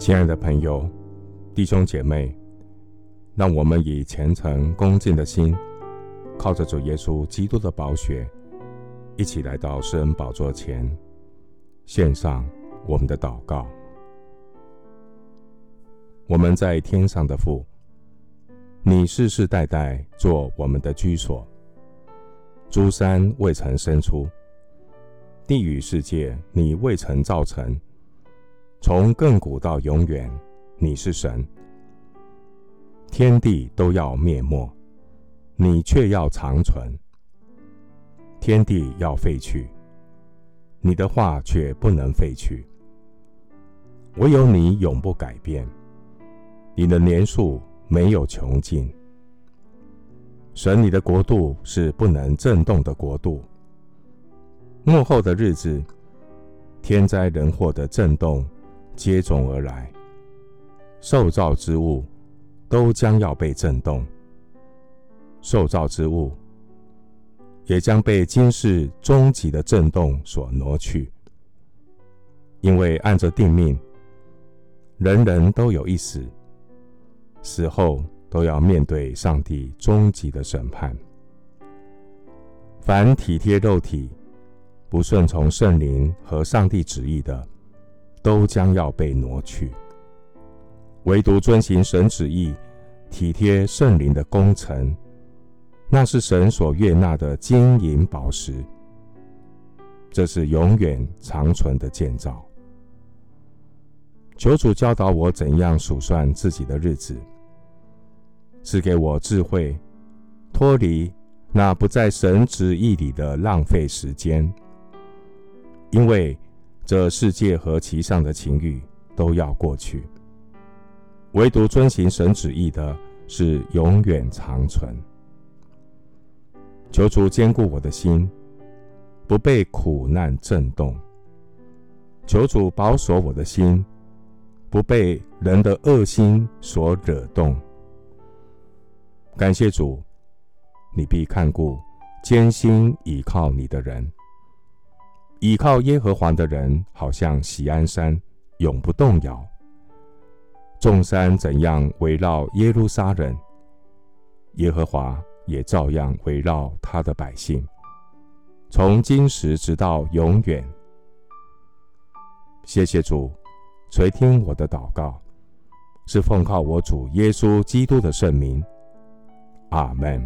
亲爱的朋友、弟兄姐妹，让我们以虔诚恭敬的心，靠着主耶稣基督的宝血，一起来到施恩宝座前，献上我们的祷告。我们在天上的父，你世世代代做我们的居所，诸山未曾生出，地与世界你未曾造成。从亘古到永远，你是神。天地都要灭没，你却要长存。天地要废去，你的话却不能废去。唯有你永不改变，你的年数没有穷尽。神，你的国度是不能震动的国度。幕后的日子，天灾人祸的震动。接踵而来，受造之物都将要被震动，受造之物也将被今世终极的震动所挪去。因为按着定命，人人都有一死，死后都要面对上帝终极的审判。凡体贴肉体、不顺从圣灵和上帝旨意的，都将要被挪去，唯独遵行神旨意、体贴圣灵的工程，那是神所悦纳的金银宝石。这是永远长存的建造。求主教导我怎样数算自己的日子，赐给我智慧，脱离那不在神旨意里的浪费时间，因为。这世界和其上的情欲都要过去，唯独遵行神旨意的是永远长存。求主坚固我的心，不被苦难震动；求主保守我的心，不被人的恶心所惹动。感谢主，你必看顾坚心倚靠你的人。倚靠耶和华的人，好像喜安山，永不动摇。众山怎样围绕耶路撒冷，耶和华也照样围绕他的百姓，从今时直到永远。谢谢主垂听我的祷告，是奉靠我主耶稣基督的圣名。阿门。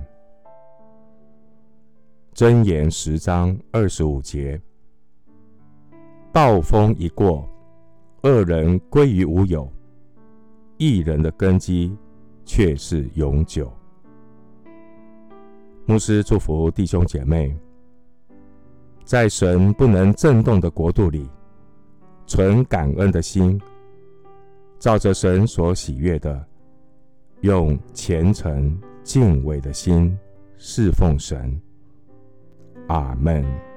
箴言十章二十五节。暴风一过，恶人归于无有；义人的根基却是永久。牧师祝福弟兄姐妹，在神不能震动的国度里，存感恩的心，照着神所喜悦的，用虔诚敬畏的心侍奉神。阿门。